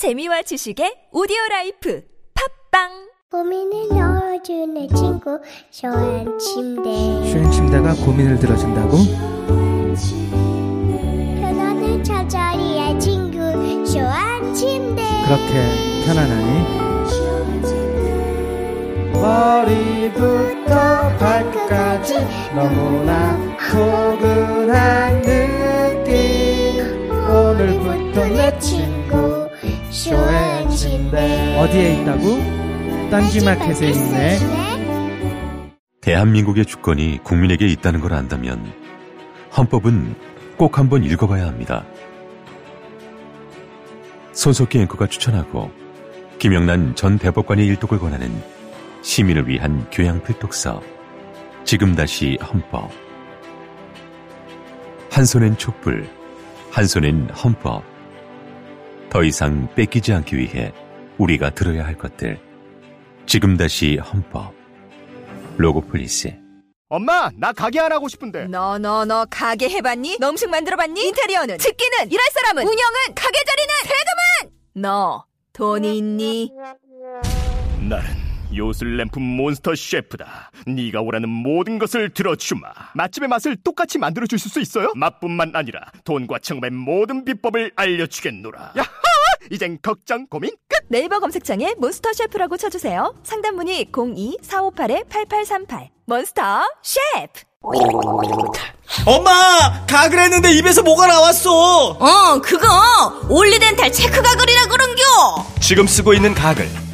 재미와 지식의 오디오 life. 팟빵! 고민을 들어주는 친구 쇼한 침대. 슈행 침대가 고민을 들어준다고? 편안한 잠자리의 친구 쇼한 침대. 그렇게 편안하니? 머리부터 발끝까지 너무나 포근한 느낌. 오늘부터 내 친구 어디에 있다고? 딴지마켓에 있네. 대한민국의 주권이 국민에게 있다는 걸 안다면 헌법은 꼭 한번 읽어봐야 합니다. 손석희 앵커가 추천하고 김영란 전 대법관의 일독을 권하는 시민을 위한 교양 필독서. 지금 다시 헌법. 한 손엔 촛불 한 손엔 헌법 더 이상 뺏기지 않기 위해 우리가 들어야 할 것들 지금 다시 헌법 로고폴리스 엄마, 나 가게 안 하고 싶은데. 너 너 너 가게 해봤니? 너 음식 만들어봤니? 인테리어는 집기는 일할 사람은 운영은 가게 자리는 세금은 너 돈이 있니? 나는 요술램프 몬스터 셰프다. 네가 원하는 모든 것을 들어주마. 맛집의 맛을 똑같이 만들어 주실 수 있어요? 맛뿐만 아니라 돈과 창업의 모든 비법을 알려주겠노라. 야하! 이젠 걱정 고민 끝. 네이버 검색창에 몬스터 셰프라고 쳐주세요. 상담 문의 02-458-8838 몬스터 셰프 엄마! 가글 했는데 입에서 뭐가 나왔어! 어, 그거 올리덴탈 체크 가글이라 그런겨. 지금 쓰고 있는 가글.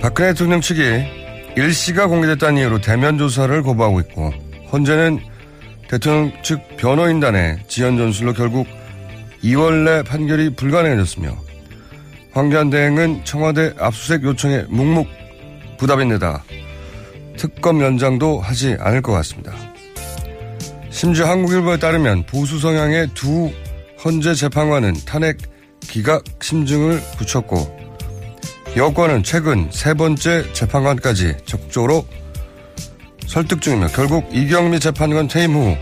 박근혜 대통령 측이 일시가 공개됐다는 이유로 대면 조사를 거부하고 있고 현재는 대통령 측 변호인단의 지연 전술로 결국 2월 내 판결이 불가능해졌으며 황교안 대행은 청와대 압수수색 요청에 묵묵 부답인데다 특검 연장도 하지 않을 것 같습니다. 심지어 한국일보에 따르면 보수 성향의 두 헌재 재판관은 탄핵 기각 심증을 붙였고 여권은 최근 세 번째 재판관까지 적극적으로 설득 중이며 결국 이경미 재판관 퇴임 후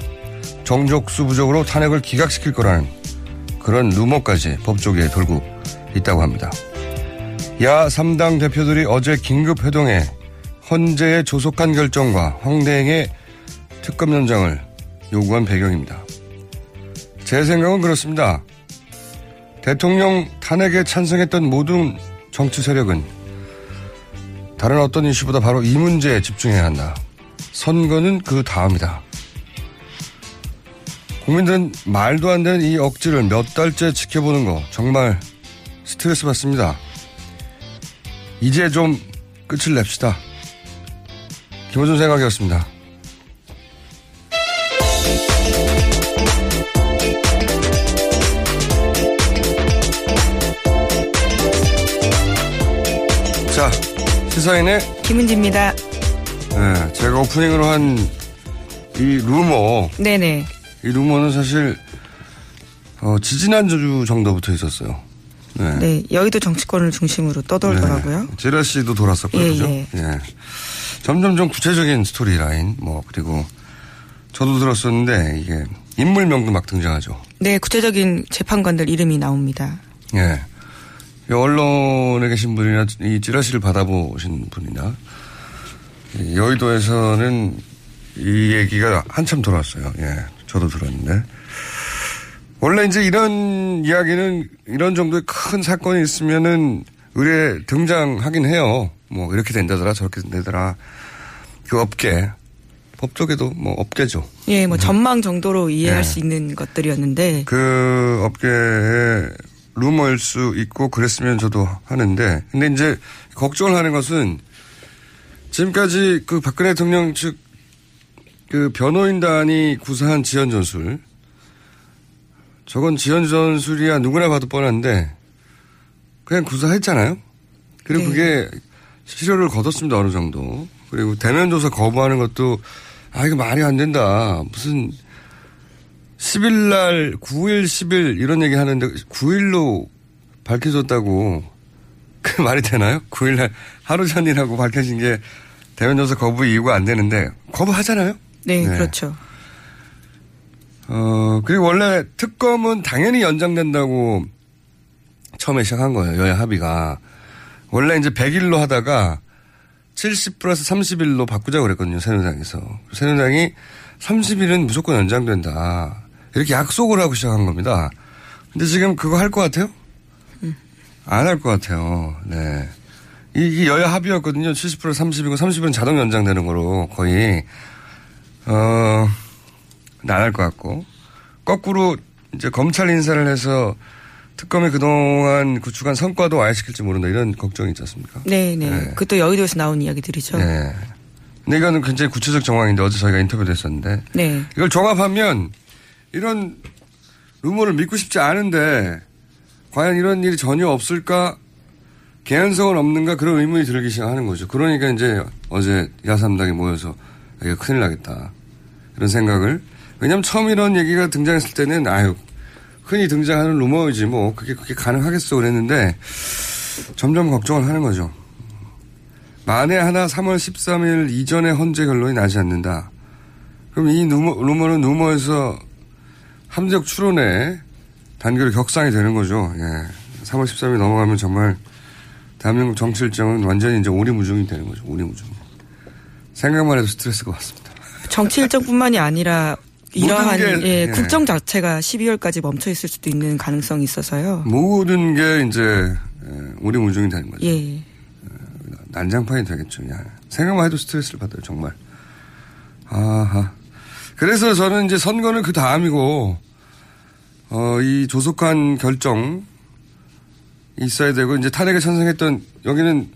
정족수 부족으로 탄핵을 기각시킬 거라는 그런 루머까지 법조계에 돌고 있다고 합니다. 야 3당 대표들이 어제 긴급 회동해 헌재의 조속한 결정과 황대행의 특검 연장을 요구한 배경입니다. 제 생각은 그렇습니다. 대통령 탄핵에 찬성했던 모든 정치 세력은 다른 어떤 이슈보다 바로 이 문제에 집중해야 한다. 선거는 그 다음이다. 국민들은 말도 안 되는 이 억지를 몇 달째 지켜보는 거 정말 스트레스 받습니다. 이제 좀 끝을 냅시다. 김호준 생각이었습니다. 시사인의 김은지입니다. 네, 제가 오프닝으로 한 이 루머, 네네. 이 루머는 사실 어, 지지난주 정도부터 있었어요. 네. 네, 여의도 정치권을 중심으로 떠돌더라고요. 네. 제라 씨도 돌았었고요. 예, 그죠? 예. 예. 점점 좀 구체적인 스토리 라인, 뭐, 그리고 저도 들었었는데, 이게 인물명도 막 등장하죠. 네, 구체적인 재판관들 이름이 나옵니다. 예. 이 언론에 계신 분이나 이 찌라시를 받아보신 분이나 이 여의도에서는 이 얘기가 한참 돌았어요. 예. 저도 들었는데. 원래 이제 이런 이야기는 이런 정도의 큰 사건이 있으면은 의뢰 등장하긴 해요. 뭐 이렇게 된다더라 저렇게 된다더라. 그 업계 법조계도 뭐 업계죠. 예, 뭐 전망 정도로 이해할 네. 수 있는 것들이었는데 그 업계의 루머일 수 있고 그랬으면 저도 하는데 근데 이제 걱정을 하는 것은 지금까지 그 박근혜 대통령 측 그 변호인단이 구사한 지연 전술 저건 지연 전술이야 누구나 봐도 뻔한데 그냥 구사했잖아요. 그리고 네. 그게 실효를 거뒀습니다 어느 정도. 그리고 대면 조사 거부하는 것도 아 이거 말이 안 된다. 무슨 10일 날 9일 10일 이런 얘기 하는데 9일로 밝혀졌다고 그 말이 되나요? 9일 날 하루 전이라고 밝혀진 게 대면 조사 거부 이유가 안 되는데 거부하잖아요. 네, 네. 그렇죠. 어, 그리고 원래 특검은 당연히 연장된다고 처음에 시작한 거예요. 여야 합의가. 원래 이제 100일로 하다가 70 플러스 30일로 바꾸자고 그랬거든요. 새누리당에서. 새누리당이 30일은 무조건 연장된다. 이렇게 약속을 하고 시작한 겁니다. 근데 지금 그거 할 것 같아요? 안 할 것 같아요. 네. 이게 여야 합의였거든요. 70 플러스 30이고 30일은 자동 연장되는 거로 거의. 어, 안 할 것 같고. 거꾸로 이제 검찰 인사를 해서 특검이 그동안 구축한 성과도 와해시킬지 모른다 이런 걱정이 있지 않습니까? 네, 네. 네. 그것도 여의도에서 나온 이야기들이죠. 네. 근데 이거는 굉장히 구체적 정황인데 어제 저희가 인터뷰도 했었는데 네. 이걸 종합하면 이런 루머를 믿고 싶지 않은데 과연 이런 일이 전혀 없을까 개연성은 없는가 그런 의문이 들기 시작하는 거죠. 그러니까 이제 어제 야삼당이 모여서 이거 큰일 나겠다 이런 생각을 왜냐하면 처음 이런 얘기가 등장했을 때는 아유 흔히 등장하는 루머이지 뭐 그게 그게 가능하겠어 그랬는데 점점 걱정을 하는 거죠. 만에 하나 3월 13일 이전에 헌재 결론이 나지 않는다. 그럼 이 루머, 루머는 루머에서 함정 추론에 단계로 격상이 되는 거죠. 예. 3월 13일 넘어가면 정말 대한민국 정치 일정은 완전히 이제 오리무중이 되는 거죠. 오리무중. 생각만 해도 스트레스가 왔습니다. 정치 일정뿐만이 아니라 이러한 게, 예, 예. 국정 자체가 12월까지 멈춰 있을 수도 있는 가능성이 있어서요. 모든 게 이제 예, 오리무중이 되는 거죠. 예. 난장판이 되겠죠. 야, 생각만 해도 스트레스를 받아요, 정말. 아하. 그래서 저는 이제 선거는 그 다음이고, 어, 이 조속한 결정 있어야 되고, 이제 탄핵에 찬성했던, 여기는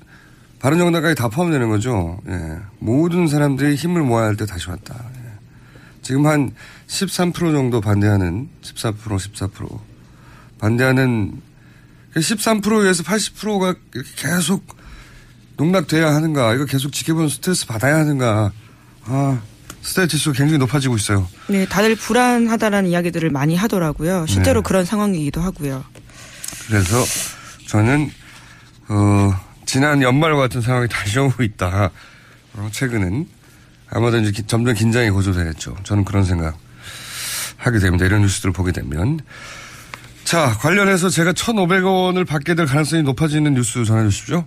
바른정당까지 다 포함되는 거죠. 예. 모든 사람들이 힘을 모아야 할 때 다시 왔다. 예. 지금 한 13% 정도 반대하는, 14%, 14% 반대하는, 13%에서 80%가 이렇게 계속 농락돼야 하는가, 이거 계속 지켜보는 스트레스 받아야 하는가, 아, 스트레스 지수가 굉장히 높아지고 있어요. 네, 다들 불안하다라는 이야기들을 많이 하더라고요. 실제로 네. 그런 상황이기도 하고요. 그래서 저는, 어, 지난 연말과 같은 상황이 다시 오고 있다. 어, 최근은. 아마도 이제 기- 점점 긴장이 고조되겠죠. 저는 그런 생각 하게 됩니다. 이런 뉴스들을 보게 되면. 자, 관련해서 제가 1,500원을 받게 될 가능성이 높아지는 뉴스 전해주십시오.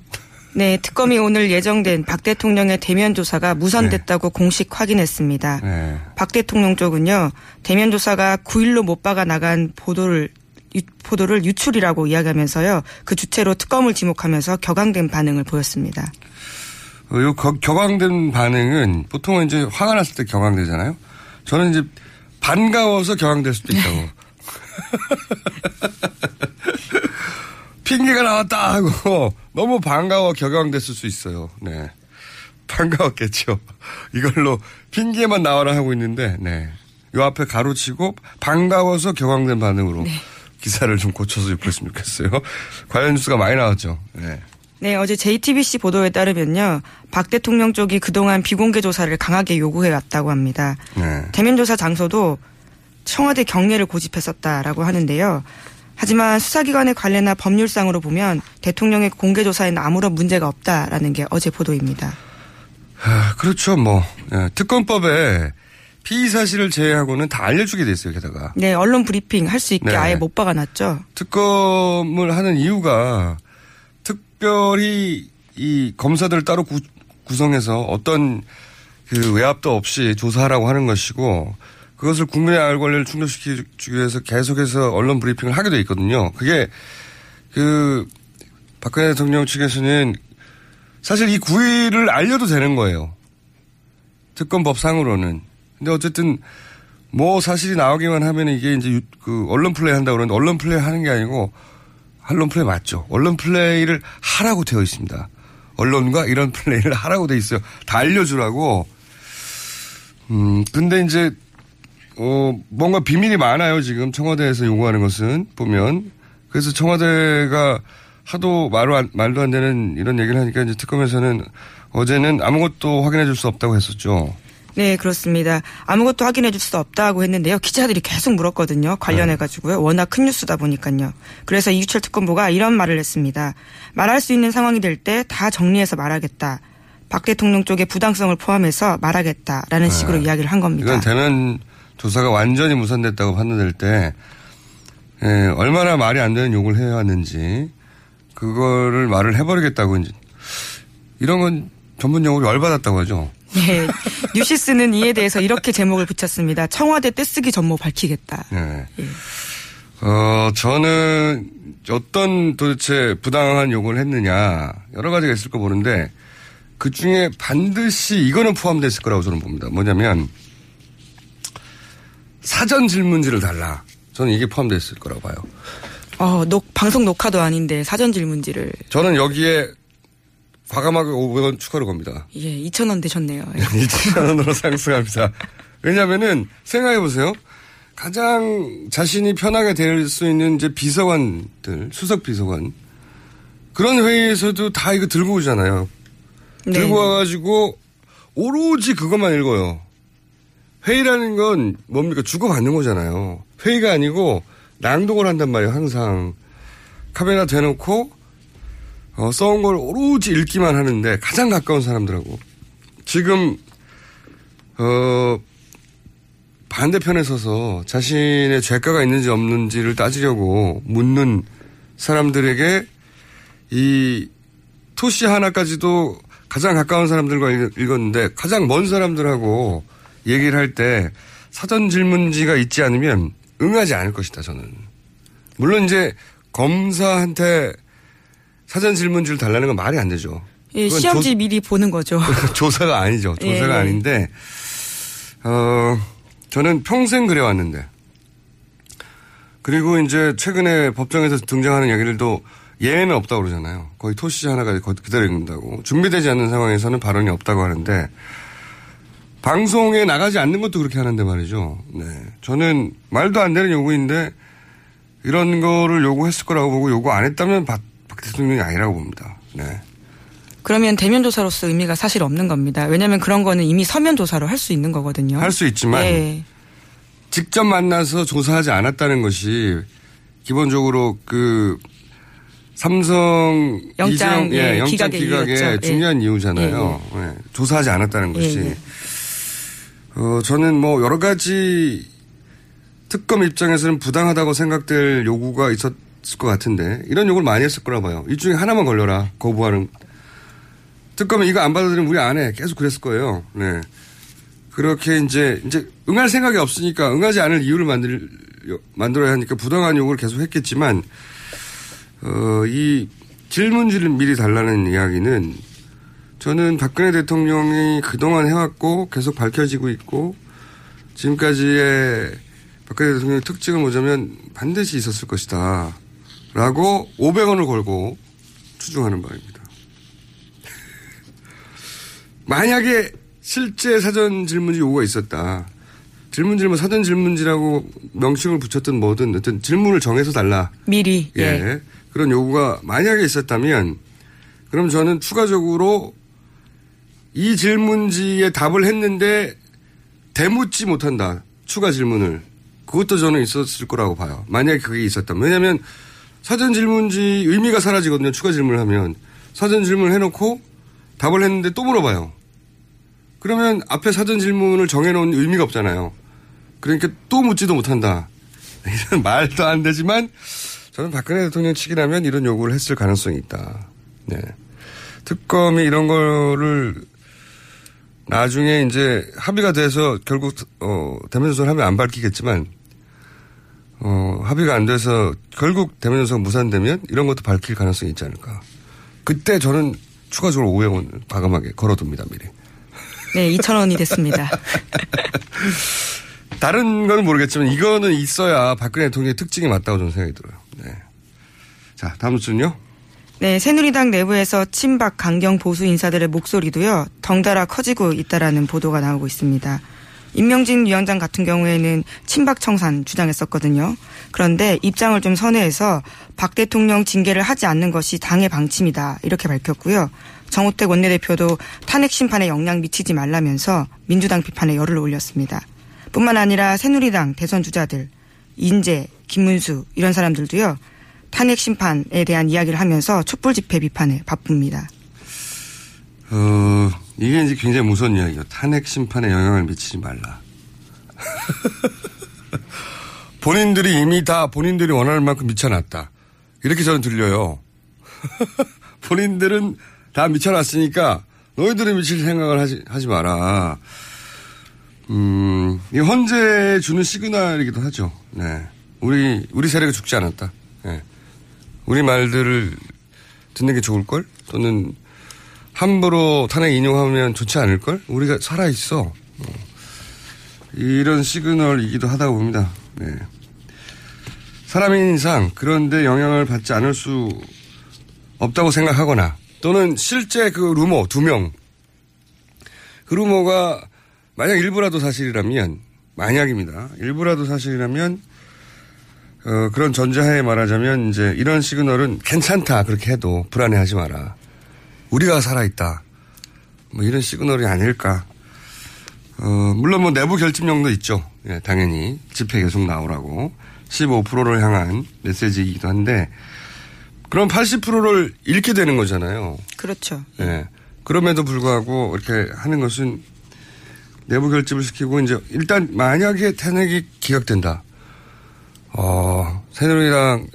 네, 특검이 오늘 예정된 박 대통령의 대면 조사가 무산됐다고 공식 확인했습니다. 네. 박 대통령 쪽은요, 대면 조사가 9일로 못 박아 나간 보도를 유, 보도를 유출이라고 이야기하면서요, 그 주체로 특검을 지목하면서 격앙된 반응을 보였습니다. 어, 요 겨- 격앙된 반응은 보통은 이제 화가 났을 때 격앙되잖아요. 저는 이제 반가워서 격앙될 수도 있다고. 핑계가 나왔다 하고 너무 반가워 격앙됐을 수 있어요. 네. 반가웠겠죠. 이걸로 핑계만 나와라 하고 있는데, 네. 요 앞에 가로치고 반가워서 격앙된 반응으로 기사를 좀 고쳐서 읽었으면 좋겠어요. 관련 뉴스가 많이 나왔죠. 네. 네, 어제 JTBC 보도에 따르면요, 박 대통령 쪽이 그동안 비공개 조사를 강하게 요구해 왔다고 합니다. 네. 대면 조사 장소도 청와대 경례를 고집했었다라고 하는데요. 하지만 수사기관의 관례나 법률상으로 보면 대통령의 공개 조사에는 아무런 문제가 없다라는 게 어제 보도입니다. 아, 그렇죠, 뭐. 예, 특검법에 피의 사실을 제외하고는 다 알려주게 돼 있어요, 게다가. 네, 언론 브리핑 할 수 있게 네. 아예 못 박아놨죠. 특검을 하는 이유가 특별히 이 검사들을 따로 구, 구성해서 어떤 그 외압도 없이 조사하라고 하는 것이고 그것을 국민의 알 권리를 충족시키기 위해서 계속해서 언론 브리핑을 하게 돼 있거든요. 그게 그 박근혜 대통령 측에서는 사실 이 9일을 알려도 되는 거예요. 특검법상으로는. 근데 어쨌든 뭐 사실이 나오기만 하면 이게 이제 유- 그 언론 플레이 한다고 그러는데 언론 플레이 하는 게 아니고 언론 플레이 맞죠. 언론 플레이를 하라고 되어 있습니다. 언론과 이런 플레이를 하라고 돼 있어요. 다 알려주라고. 음, 근데 이제, 어, 뭔가 비밀이 많아요. 지금 청와대에서 요구하는 것은 보면. 그래서 청와대가 하도 말도 안, 말도 안 되는 이런 얘기를 하니까 이제 특검에서는 어제는 아무것도 확인해 줄 수 없다고 했었죠. 네, 그렇습니다. 아무것도 확인해 줄 수 없다고 했는데요. 기자들이 계속 물었거든요. 관련해 가지고요. 워낙 큰 뉴스다 보니까요. 그래서 이유철 특검보가 이런 말을 했습니다. 말할 수 있는 상황이 될 때 다 정리해서 말하겠다. 박 대통령 쪽의 부당성을 포함해서 말하겠다라는 식으로 이야기를 한 겁니다. 이건 대면 조사가 완전히 무산됐다고 판단될 때 예, 얼마나 말이 안 되는 욕을 해야 하는지 그거를 말을 해버리겠다고 이제 이런 건 전문 용어로 열받았다고 하죠. 네. 뉴시스는 이에 대해서 이렇게 제목을 붙였습니다. 청와대 떼쓰기 전모 밝히겠다. 네. 어, 저는 어떤 도대체 부당한 욕을 했느냐 여러 가지가 있을 거 보는데 그 중에 반드시 이거는 포함됐을 거라고 저는 봅니다. 뭐냐면 사전 질문지를 달라. 저는 이게 포함됐을 거라고 봐요. 어, 녹, 방송 녹화도 아닌데 사전 질문지를. 저는 여기에 과감하게 500원 추가로 겁니다. 예, 2,000원 되셨네요. 2,000원으로 상승합니다. 왜냐면은 생각해보세요. 가장 자신이 편하게 될 수 있는 이제 비서관들, 수석 비서관. 그런 회의에서도 다 이거 들고 오잖아요. 네. 들고 와가지고 오로지 그것만 읽어요. 회의라는 건 뭡니까? 주고받는 거잖아요. 회의가 아니고 낭독을 한단 말이에요, 항상. 카메라 대놓고, 어, 써온 걸 오로지 읽기만 하는데 가장 가까운 사람들하고. 지금, 어, 반대편에 서서 자신의 죄가가 있는지 없는지를 따지려고 묻는 사람들에게 이 토시 하나까지도 가장 가까운 사람들과 읽- 읽었는데 가장 먼 사람들하고 얘기를 할 때 사전 질문지가 있지 않으면 응하지 않을 것이다, 저는. 물론 이제 검사한테 사전 질문지를 달라는 건 말이 안 되죠. 예, 시험지 조- 미리 보는 거죠. 조사가 아니죠. 조사가 예. 아닌데, 어, 저는 평생 그래왔는데, 그리고 이제 최근에 법정에서 등장하는 얘기들도 예외는 없다고 그러잖아요. 거의 토시 하나가 거- 그대로 읽는다고. 준비되지 않는 상황에서는 발언이 없다고 하는데, 방송에 나가지 않는 것도 그렇게 하는데 말이죠. 네. 저는 말도 안 되는 요구인데, 이런 거를 요구했을 거라고 보고 요구 안 했다면 박, 박 대통령이 아니라고 봅니다. 네. 그러면 대면 조사로서 의미가 사실 없는 겁니다. 왜냐하면 그런 거는 이미 서면 조사로 할 수 있는 거거든요. 할 수 있지만, 예. 직접 만나서 조사하지 않았다는 것이 기본적으로 그 삼성 영장, 이재용, 예, 영장 기각의 기각의. 예. 중요한 이유잖아요. 예, 조사하지 않았다는 것이. 어, 저는 뭐 여러 가지 특검 입장에서는 부당하다고 생각될 요구가 있었을 것 같은데 이런 요구를 많이 했을 거라 봐요. 이 중에 하나만 걸려라 거부하는. 특검이 이거 안 받아들이면 우리 안 해. 계속 그랬을 거예요. 네. 그렇게 이제 이제 응할 생각이 없으니까 응하지 않을 이유를 만들 만들어야 하니까 부당한 요구를 계속 했겠지만 어, 이 질문지를 미리 달라는 이야기는 저는 박근혜 대통령이 그동안 해왔고 계속 밝혀지고 있고 지금까지의 박근혜 대통령의 특징을 보자면 반드시 있었을 것이다. 라고 500원을 걸고 추정하는 바입니다. 만약에 실제 사전 질문지 요구가 있었다. 질문지를 뭐 사전 질문지라고 명칭을 붙였든 뭐든 어떤 질문을 정해서 달라. 미리. 예. 예. 그런 요구가 만약에 있었다면 그럼 저는 추가적으로 이 질문지에 답을 했는데 대묻지 못한다. 추가 질문을. 그것도 저는 있었을 거라고 봐요. 만약에 그게 있었다면. 왜냐하면 사전 질문지 의미가 사라지거든요. 추가 질문을 하면. 사전 질문을 해놓고 답을 했는데 또 물어봐요. 그러면 앞에 사전 질문을 정해놓은 의미가 없잖아요. 그러니까 또 묻지도 못한다. 말도 안 되지만 저는 박근혜 대통령 측이라면 이런 요구를 했을 가능성이 있다. 네. 특검이 이런 거를 나중에 이제 합의가 돼서 결국 어 대면 조사를 하면 안 밝히겠지만 어 합의가 안 돼서 결국 대면 조사가 무산되면 이런 것도 밝힐 가능성이 있지 않을까. 그때 저는 추가적으로 500원을 과감하게 걸어둡니다 미리. 네, 2,000원이 됐습니다. 다른 거는 모르겠지만 이거는 있어야 박근혜 대통령의 특징이 맞다고 저는 생각이 들어요. 네. 자 다음 순요. 네, 새누리당 내부에서 친박 강경 보수 인사들의 목소리도요 덩달아 커지고 있다라는 보도가 나오고 있습니다. 임명진 위원장 같은 경우에는 친박 청산 주장했었거든요. 그런데 입장을 좀 선회해서 박 대통령 징계를 하지 않는 것이 당의 방침이다 이렇게 밝혔고요. 정우택 원내대표도 탄핵 심판에 영향 미치지 말라면서 민주당 비판에 열을 올렸습니다. 뿐만 아니라 새누리당 대선 주자들 인재, 김문수 이런 사람들도요. 탄핵 심판에 대한 이야기를 하면서 촛불 집회 비판에 바쁩니다. 어, 이게 이제 굉장히 무서운 이야기예요. 탄핵 심판에 영향을 미치지 말라. 본인들이 이미 다 본인들이 원하는 만큼 미쳐놨다. 이렇게 저는 들려요. 본인들은 다 미쳐놨으니까 너희들이 미칠 생각을 하지, 하지 마라. 음, 이 헌재 주는 시그널이기도 하죠. 네. 우리, 우리 세력이 죽지 않았다. 네. 우리 말들을 듣는 게 좋을걸? 또는 함부로 탄핵 인용하면 좋지 않을걸? 우리가 살아있어. 어. 이런 시그널이기도 하다고 봅니다. 네. 사람인 이상 그런데 영향을 받지 않을 수 없다고 생각하거나 또는 실제 그 루머 두 명. 그 루머가 만약 일부라도 사실이라면 만약입니다. 일부라도 사실이라면 어, 그런 전제하에 말하자면 이제 이런 시그널은 괜찮다 그렇게 해도 불안해하지 마라. 우리가 살아있다. 뭐 이런 시그널이 아닐까. 어, 물론 뭐 내부 결집력도 있죠. 예, 당연히 집회 계속 나오라고 15%를 향한 메시지이기도 한데 그럼 80%를 잃게 되는 거잖아요. 그렇죠. 예. 그럼에도 불구하고 이렇게 하는 것은 내부 결집을 시키고 이제 일단 만약에 탄핵이 기각된다. 어, 새누리당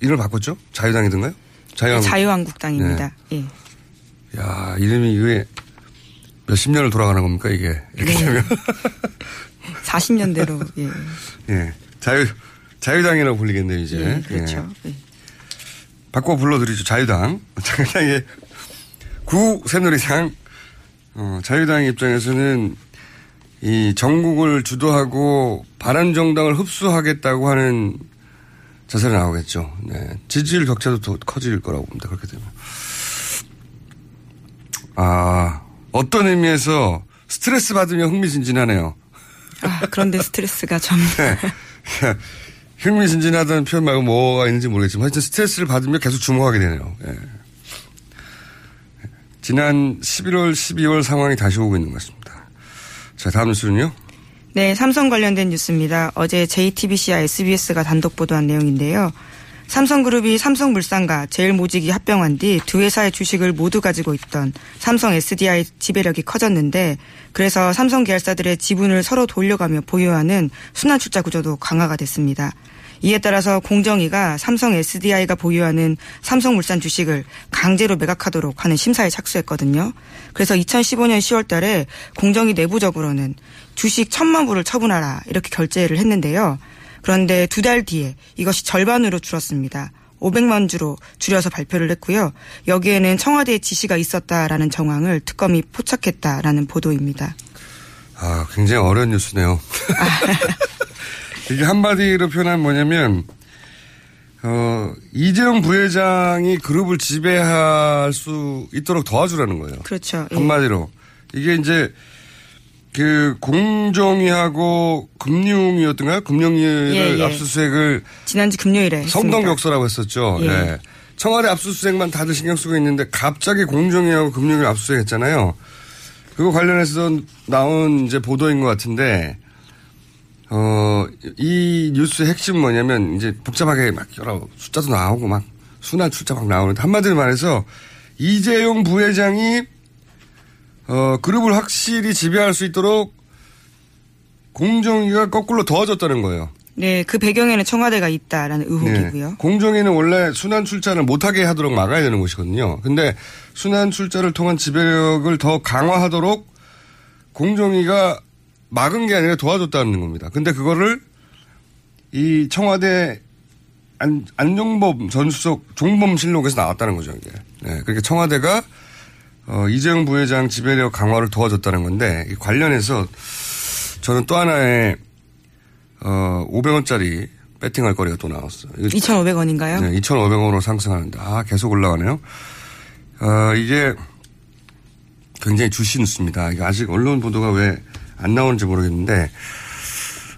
이름을 바꿨죠? 자유당이든가요? 자유한국. 자유한국당입니다. 예. 야, 이름이 이게 몇십 년을 돌아가는 겁니까, 이게? 이렇게 네. 되면. 40년대로 예. 예. 자유, 자유당이라고 불리겠네요, 이제. 예, 그렇죠. 예. 바꿔 불러드리죠, 자유당. 자유당의 구 새누리당, 어, 자유당 입장에서는 이 전국을 주도하고 바른 정당을 흡수하겠다고 하는 자세가 나오겠죠. 네. 지지율 격차도 더 커질 거라고 봅니다. 그렇게 되면. 아, 어떤 의미에서 스트레스 받으면 흥미진진하네요. 아, 그런데 스트레스가 좀 네. 흥미진진하다는 표현 말고 뭐가 있는지 모르겠지만 하여튼 스트레스를 받으면 계속 주목하게 되네요. 예. 지난 11월, 12월 상황이 다시 오고 있는 것 같습니다. 자, 다음 뉴스는요. 네, 삼성 관련된 뉴스입니다. 어제 JTBC와 SBS가 단독 보도한 내용인데요. 삼성그룹이 삼성물산과 제일모직이 합병한 뒤 두 회사의 주식을 모두 가지고 있던 삼성 SDI 지배력이 커졌는데 그래서 삼성 계열사들의 지분을 서로 돌려가며 보유하는 순환출자 구조도 강화가 됐습니다. 이에 따라서 공정위가 삼성 SDI가 보유하는 삼성물산 주식을 강제로 매각하도록 하는 심사에 착수했거든요. 그래서 2015년 10월 달에 공정위 내부적으로는 주식 천만 부를 처분하라 이렇게 결재를 했는데요. 그런데 두 달 뒤에 이것이 절반으로 줄었습니다. 500만 주로 줄여서 발표를 했고요. 여기에는 청와대의 지시가 있었다라는 정황을 특검이 포착했다라는 보도입니다. 아, 굉장히 어려운 뉴스네요. 이게 한마디로 표현하면 뭐냐면, 어, 이재용 부회장이 그룹을 지배할 수 있도록 도와주라는 거예요. 그렇죠. 예. 한마디로. 이게 이제, 그, 공정위하고 금융이었던가요? 금융위를 예, 예. 압수수색을 지난주 금요일에 성동격서라고 했었죠. 예. 예. 청와대 압수수색만 다들 신경 쓰고 있는데 갑자기 공정위하고 금융위를 압수수색했잖아요. 그거 관련해서 나온 이제 보도인 것 같은데 어, 이 뉴스의 핵심은 뭐냐면 이제 복잡하게 막 여러 숫자도 나오고 막 순환 숫자 막 나오는데 한마디로 말해서 이재용 부회장이 어, 그룹을 확실히 지배할 수 있도록 공정위가 거꾸로 도와줬다는 거예요. 네, 그 배경에는 청와대가 있다라는 의혹이고요. 네. 공정위는 원래 순환 출자를 못하게 하도록 막아야 되는 곳이거든요. 근데 순환 출자를 통한 지배력을 더 강화하도록 공정위가 막은 게 아니라 도와줬다는 겁니다. 근데 그거를 이 청와대 안, 안종범 전 수석 종범실록에서 나왔다는 거죠, 이게. 네. 그러니까 청와대가 어, 이재용 부회장 지배력 강화를 도와줬다는 건데 이 관련해서 저는 또 하나의 어, 500원짜리 배팅할 거리가 또 나왔어요. 2,500원인가요? 네, 2,500원으로 상승하는데, 아, 계속 올라가네요. 어, 이게 굉장히 주시 뉴스입니다. 이게 아직 언론 보도가 왜 안 나오는지 모르겠는데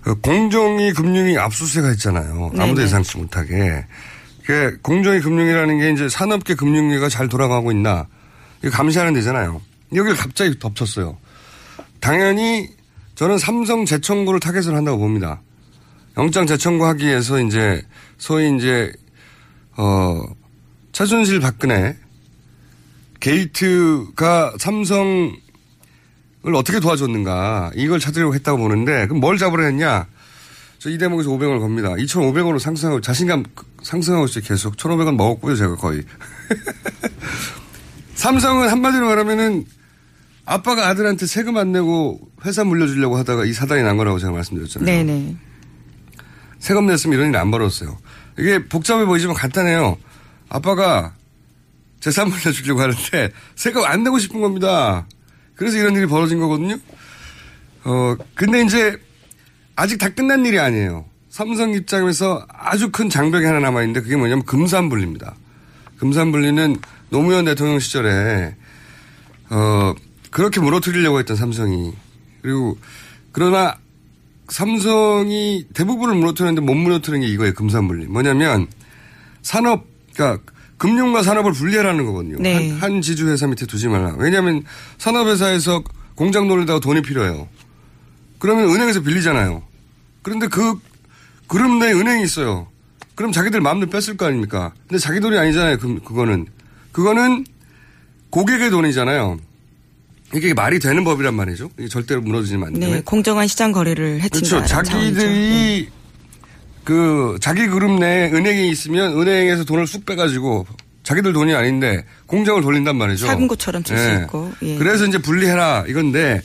그 공정위 금융위 압수수색가 있잖아요. 아무도 네네. 예상치 못하게. 그 공정위 금융이라는 게 이제 산업계 금융위가 잘 돌아가고 있나 감시하는 데잖아요. 여기를 갑자기 덮쳤어요. 당연히 저는 삼성 재청구를 타겟으로 한다고 봅니다. 영장 재청구하기 위해서 이제 소위 이제 어 최순실 박근혜 게이트가 삼성 을 어떻게 도와줬는가 이걸 찾으려고 했다고 보는데 그럼 뭘 잡으려 했냐? 저 이 대목에서 500원을 겁니다. 2,500원으로 상승하고 자신감 상승하고 있어요. 계속 1,500원 먹었고요. 제가 거의. 삼성은 한마디로 말하면은 아빠가 아들한테 세금 안 내고 회사 물려주려고 하다가 이 사단이 난 거라고 제가 말씀드렸잖아요. 네네. 세금 냈으면 이런 일 안 벌었어요. 이게 복잡해 보이지만 간단해요. 아빠가 재산 물려주려고 하는데 세금 안 내고 싶은 겁니다. 그래서 이런 일이 벌어진 거거든요. 어, 근데 이제 아직 다 끝난 일이 아니에요. 삼성 입장에서 아주 큰 장벽이 하나 남아있는데 그게 뭐냐면 금산분리입니다. 금산분리는 노무현 대통령 시절에 어, 그렇게 무너뜨리려고 했던 삼성이. 그리고 그러나 삼성이 대부분을 무너뜨렸는데 못 무너뜨린 게 이거예요. 금산분리. 뭐냐면 산업, 그러니까 금융과 산업을 분리하라는 거거든요. 네. 한, 한 지주회사 밑에 두지 말라. 왜냐하면 산업회사에서 공장 돌리다가 돈이 필요해요. 그러면 은행에서 빌리잖아요. 그런데 그 그룹 내에 은행이 있어요. 그럼 자기들 마음대로 뺐을 거 아닙니까? 근데 자기 돈이 아니잖아요. 그, 그거는. 그거는 고객의 돈이잖아요. 이게 말이 되는 법이란 말이죠. 이게 절대로 무너지면 안 되는. 네, 공정한 시장 거래를 해친다. 그렇죠. 자기들이 그 자기 그룹 내에 은행이 있으면 은행에서 돈을 쑥 빼가지고 자기들 돈이 아닌데 공장을 돌린단 말이죠. 살금고처럼 쓸수 예. 있고. 예. 그래서 이제 분리해라 이건데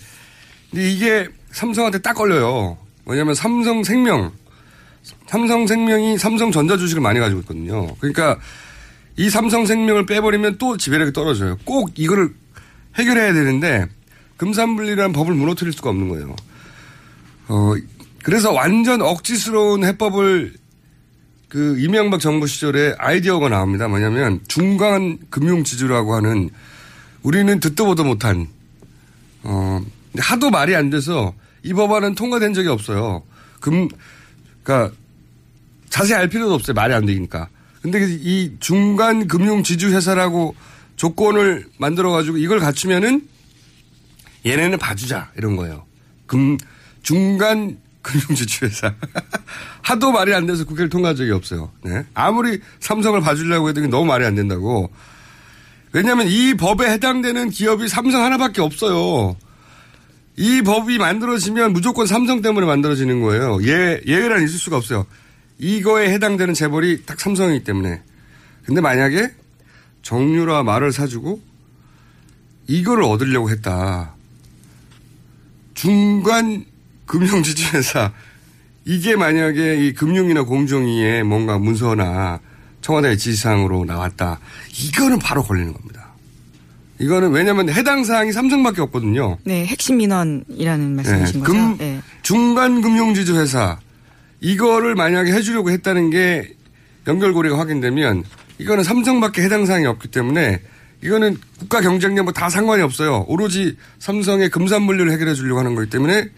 근데 이게 삼성한테 딱 걸려요. 왜냐하면 삼성생명, 삼성생명이 삼성전자 주식을 많이 가지고 있거든요. 그러니까 이 삼성생명을 빼버리면 또 지배력이 떨어져요. 꼭 이거를 해결해야 되는데 금산분리라는 법을 무너뜨릴 수가 없는 거예요. 어, 그래서 완전 억지스러운 해법을 그 이명박 정부 시절에 아이디어가 나옵니다. 뭐냐면 중간 금융 지주라고 하는 우리는 듣도 보도 못한 어, 하도 말이 안 돼서 이 법안은 통과된 적이 없어요. 금, 그니까 자세히 알 필요도 없어요. 말이 안 되니까. 근데 이 중간 금융 지주 회사라고 조건을 만들어 가지고 이걸 갖추면은 얘네는 봐주자 이런 거예요. 금 중간 금융 지주 회사 하도 말이 안 돼서 국회를 통과한 적이 없어요. 네. 아무리 삼성을 봐주려고 해도 너무 말이 안 된다고. 왜냐하면 이 법에 해당되는 기업이 삼성 하나밖에 없어요. 이 법이 만들어지면 무조건 삼성 때문에 만들어지는 거예요. 예, 예외란 있을 수가 없어요. 이거에 해당되는 재벌이 딱 삼성이기 때문에. 근데 만약에 정유라 말을 사주고 이거를 얻으려고 했다. 중간 금융지주회사 이게 만약에 이 금융이나 공정위에 뭔가 문서나 청와대 지시사항으로 나왔다. 이거는 바로 걸리는 겁니다. 이거는 왜냐하면 해당 사항이 삼성밖에 없거든요. 네, 핵심 민원이라는 말씀이신 네, 거죠. 금- 네. 중간 금융지주 회사 이거를 만약에 해주려고 했다는 게 연결고리가 확인되면 이거는 삼성밖에 해당 사항이 없기 때문에 이거는 국가 경쟁력 뭐 다 상관이 없어요. 오로지 삼성의 금산 물류를 해결해 주려고 하는 거기 때문에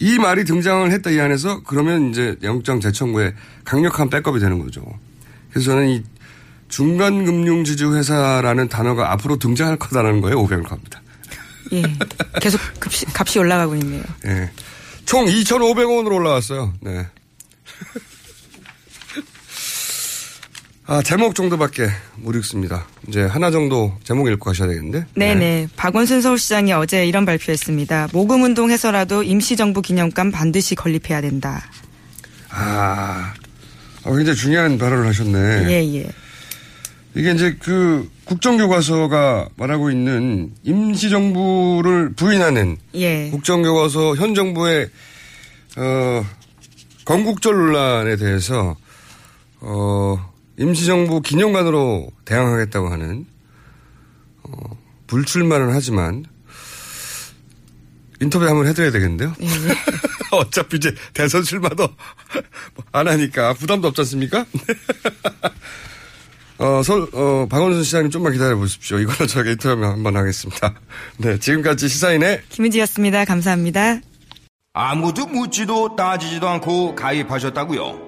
이 말이 등장을 했다 이 안에서 그러면 이제 영장 재청구에 강력한 백업이 되는 거죠. 그래서 저는 이 중간 금융지주 회사라는 단어가 앞으로 등장할 거다라는 거에 500을 겁니다. 예. 계속 값이, 값이 올라가고 있네요. 예. 총 2,500원으로 올라왔어요. 네. 아, 제목 정도밖에 못 읽습니다. 이제 하나 정도 제목 읽고 가셔야 되겠는데. 네네. 박원순 서울시장이 어제 이런 발표했습니다. 모금운동 해서라도 임시정부 기념관 반드시 건립해야 된다. 아, 어, 굉장히 중요한 발언을 하셨네. 예, 예. 이게 이제 그 국정교과서가 말하고 있는 임시정부를 부인하는 예. 국정교과서 현 정부의 어, 건국절 논란에 대해서 어, 임시정부 기념관으로 대항하겠다고 하는 어, 불출마는 하지만 인터뷰 한번 해드려야 되겠는데요. 예, 어차피 이제 대선 출마도 안 하니까 부담도 없지 않습니까? 어, 서, 어, 박원순 시장님 좀만 기다려 보십시오. 이걸로 저희가 인터뷰 한번 하겠습니다. 네, 지금까지 시사인의 김은지였습니다. 감사합니다. 아무도 묻지도 따지지도 않고 가입하셨다고요?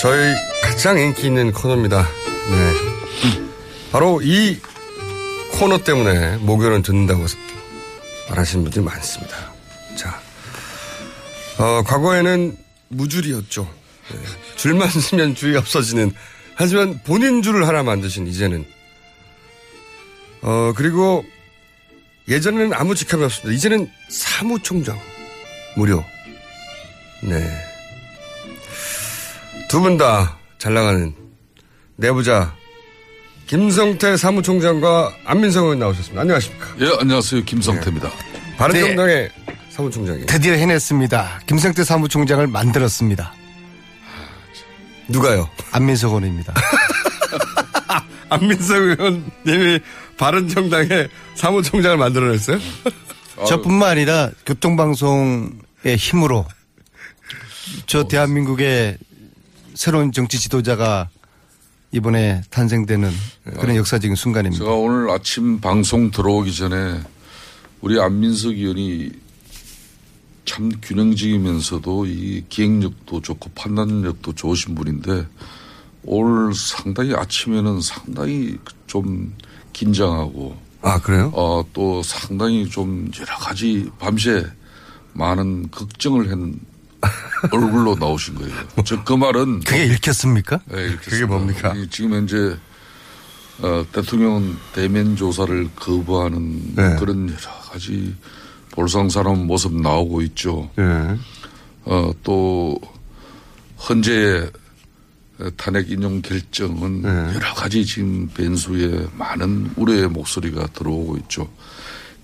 저희 가장 인기 있는 코너입니다. 네. 바로 이 코너 때문에 목요일은 듣는다고 말하시는 분들이 많습니다. 자, 어, 과거에는 무줄이었죠. 네. 줄만 쓰면 줄이 없어지는. 하지만 본인 줄을 하나 만드신 이제는. 어, 그리고 예전에는 아무 직함이 없습니다. 이제는 사무총장. 무료. 네. 두 분 다 잘 나가는 내부자 김성태 사무총장과 안민석 의원 나오셨습니다. 안녕하십니까? 예, 안녕하세요. 김성태입니다. 바른정당의 사무총장이에요. 드디어 해냈습니다. 김성태 사무총장을 만들었습니다. 누가요? 안민석 의원입니다. 안민석 의원님이 바른정당의 사무총장을 만들어냈어요? 저뿐만 아니라 교통방송의 힘으로 저 대한민국의 새로운 정치 지도자가 이번에 탄생되는 그런 역사적인 순간입니다. 제가 오늘 아침 방송 들어오기 전에 우리 안민석 의원이 참 균형적이면서도 이 기획력도 좋고 판단력도 좋으신 분인데 오늘 상당히 아침에는 상당히 좀 긴장하고 아 그래요? 어, 또 상당히 좀 여러 가지 밤새 많은 걱정을 한 얼굴로 나오신 거예요. 저그 말은 그게 읽혔습니까? 네, 읽혔습니다. 그게 뭡니까? 지금 현재 어, 대통령 대면 조사를 거부하는 네. 그런 여러 가지 볼상사람 모습 나오고 있죠. 네. 어, 또 헌재의 탄핵 인용 결정은 네. 여러 가지 지금 변수에 많은 우려의 목소리가 들어오고 있죠.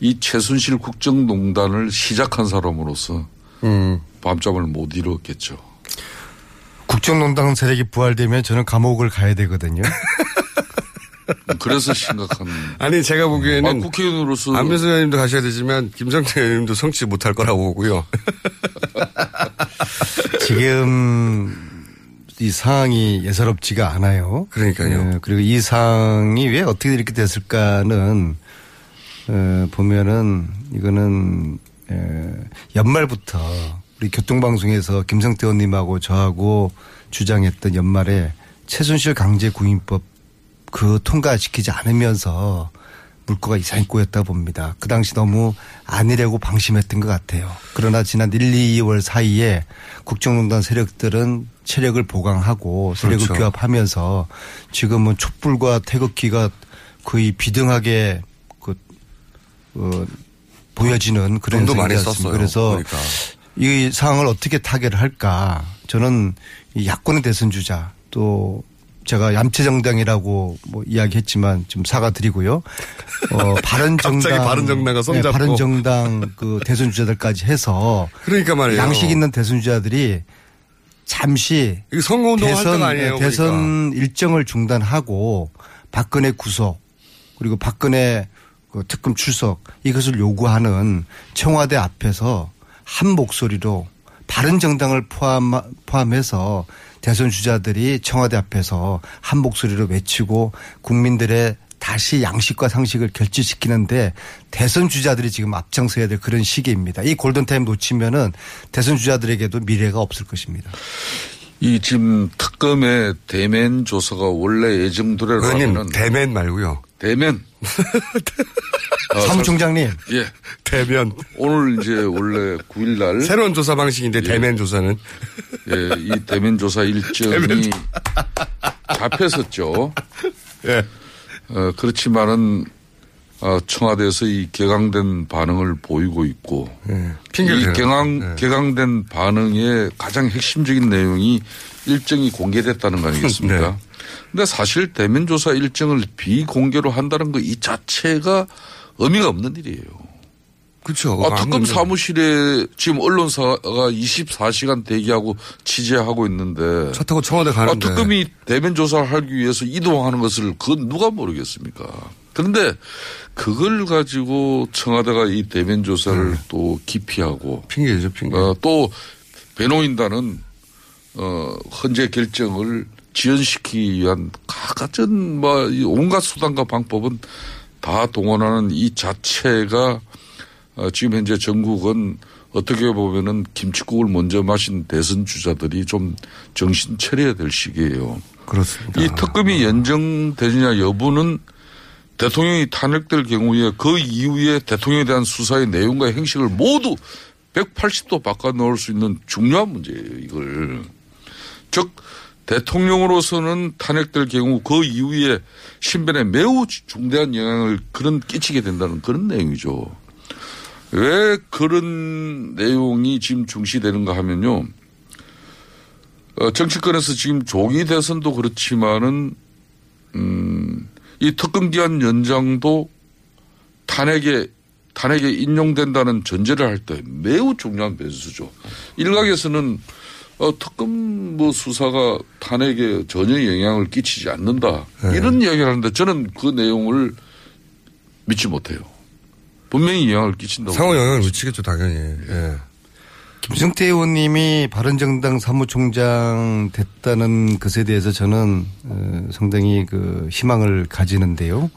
이 최순실 국정농단을 시작한 사람으로서 음. 밤잠을 못 이뤘겠죠. 국정농단 세력이 부활되면 저는 감옥을 가야 되거든요. 그래서 심각한. 아니 제가 보기에는 아, 국회의원으로서 안민석 의원님도 가셔야 되지만 김성태 의원님도 성취 못할 거라고 보고요. 지금 이 상황이 예사롭지가 않아요. 그러니까요. 예, 그리고 이 상황이 왜 어떻게 이렇게 됐을까는 어, 보면은 이거는 에, 연말부터 우리 교통방송에서 김성태 의원님하고 저하고 주장했던 연말에 최순실 강제구인법 그 통과시키지 않으면서 물꼬가 이상히 꼬였다 봅니다. 그 당시 너무 안일하고 방심했던 것 같아요. 그러나 지난 1, 2월 사이에 국정농단 세력들은 체력을 보강하고 세력을 그렇죠. 규합하면서 지금은 촛불과 태극기가 거의 비등하게 그, 어, 보여지는 그런 돈도 많이. 썼어요. 그래서 보니까. 이 상황을 어떻게 타개를 할까? 저는 이 야권의 대선 주자 또 제가 얌체정당이라고 뭐 이야기했지만 좀 사과드리고요. 어, 바른정당. 갑자기 바른정당과 손잡고. 바른정당 그 대선 주자들까지 해서. 그러니까 말이에요. 양식 있는 대선 주자들이 잠시. 때가 아니에요, 그러니까. 대선 일정을 중단하고 박근혜 구속 그리고 박근혜 그 특검 출석 이것을 요구하는 청와대 앞에서 한 목소리로 바른 정당을 포함 포함해서 대선 주자들이 청와대 앞에서 한 목소리로 외치고 국민들의 다시 양식과 상식을 결집시키는데 대선 주자들이 지금 앞장서야 될 그런 시기입니다. 이 골든타임 놓치면은 대선 주자들에게도 미래가 없을 것입니다. 이 지금 특검의 대면 조사가 원래 예정대로라면 대면 말고요. 대면. 어, 사무총장님. 예. 대면. 오늘 이제 원래 9일 날 새로운 조사 방식인데 예. 대면 조사는 예, 이 대면 조사 일정이 대면 잡혔었죠. 예. 어, 그렇지만은 어, 청와대에서 이 개강된 반응을 보이고 있고 핑계를 이. 개강 예. 개강된 반응의 가장 핵심적인 내용이 일정이 공개됐다는 거 아니겠습니까? 네. 근데 사실 대면 조사 일정을 비공개로 한다는 거이 자체가 의미가 없는 일이에요. 그렇죠. 아, 특검 사무실에 지금 언론사가 24시간 대기하고 취재하고 있는데 차 타고 청와대 가는데. 아, 특검이 대면 조사를 하기 위해서 이동하는 것을 그건 누가 모르겠습니까? 그런데 그걸 가지고 청와대가 이 대면 조사를 또 기피하고 핑계죠, 핑계. 어, 또 변호인단은 어, 헌재 결정을 지연시키기 위한 각가전 뭐 온갖 수단과 방법은 다 동원하는 이 자체가 어, 지금 현재 전국은 어떻게 보면은 김치국을 먼저 마신 대선 주자들이 좀 정신 차려야 될 시기예요. 그렇습니다. 이 특검이 연정되느냐 여부는 대통령이 탄핵될 경우에 그 이후에 대통령에 대한 수사의 내용과 행식을 모두 180도 바꿔 넣을 수 있는 중요한 문제예요, 이걸. 즉, 대통령으로서는 탄핵될 경우 그 이후에 신변에 매우 중대한 영향을 그런 끼치게 된다는 그런 내용이죠. 왜 그런 내용이 지금 중시되는가 하면요. 어, 정치권에서 지금 조기 대선도 그렇지만은, 음, 이 특검 기한 연장도 탄핵에, 탄핵에 인용된다는 전제를 할 때 매우 중요한 변수죠. 일각에서는 어, 특검 뭐 수사가 탄핵에 전혀 영향을 끼치지 않는다. 네. 이런 이야기를 하는데 저는 그 내용을 믿지 못해요. 분명히 영향을 끼친다고. 상호 영향을 미치겠죠, 당연히. 예. 김성태 의원님이 바른정당 사무총장 됐다는 것에 대해서 저는 어, 상당히 그 희망을 가지는데요.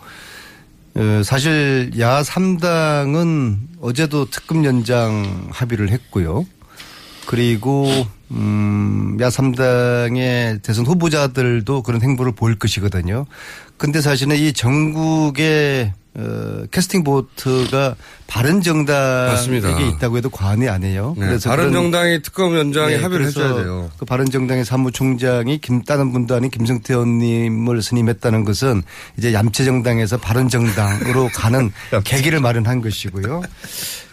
어, 사실 야 3당은 어제도 특급 연장 합의를 했고요. 그리고 음, 야 3당의 대선 후보자들도 그런 행보를 보일 것이거든요. 근데 사실은 이 전국의 어, 캐스팅 보트가 바른 정당에게. 있다고 해도 과언이 아니에요. 네, 그래서 그런- 정당이 특검 연장에 네, 합의를 해줘야 돼요. 그 바른 정당의 사무총장이 김 다른 분도 아닌 김성태 의원님을 선임했다는 것은 이제 얌체 정당에서 바른 정당으로 가는 계기를 마련한 것이고요.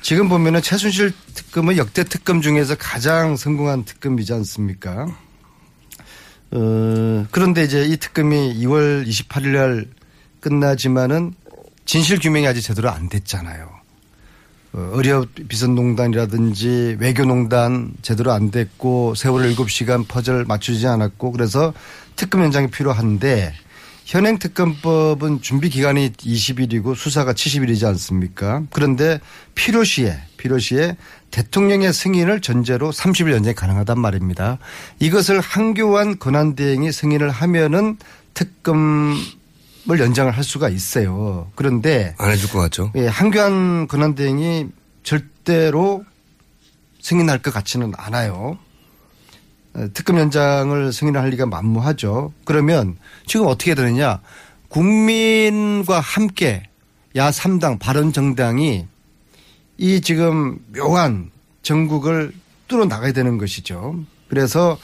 지금 보면은 최순실 특검은 역대 특검 중에서 가장 성공한 특검이지 않습니까? 어, 그런데 이제 이 특검이 2월 28일 날 끝나지만은 진실 규명이 아직 제대로 안 됐잖아요. 어, 의료 비선농단이라든지 외교농단 제대로 안 됐고 세월 7시간 퍼즐 맞추지 않았고 그래서 특검 연장이 필요한데 현행 특검법은 준비 기간이 20일이고 수사가 70일이지 않습니까? 그런데 필요시에 필요시에 대통령의 승인을 전제로 30일 연장이 가능하단 말입니다. 이것을 한교안 권한대행이 승인을 하면은 특검 을 연장을 할 수가 있어요. 그런데 안 해줄 것 같죠? 예, 한교안 권한대행이 절대로 승인할 것 같지는 않아요. 어, 특검 연장을 승인할 리가 만무하죠. 그러면 지금 어떻게 되느냐. 국민과 함께 야 3당 바른정당이 이 지금 묘한 전국을 뚫어 나가야 되는 것이죠. 그래서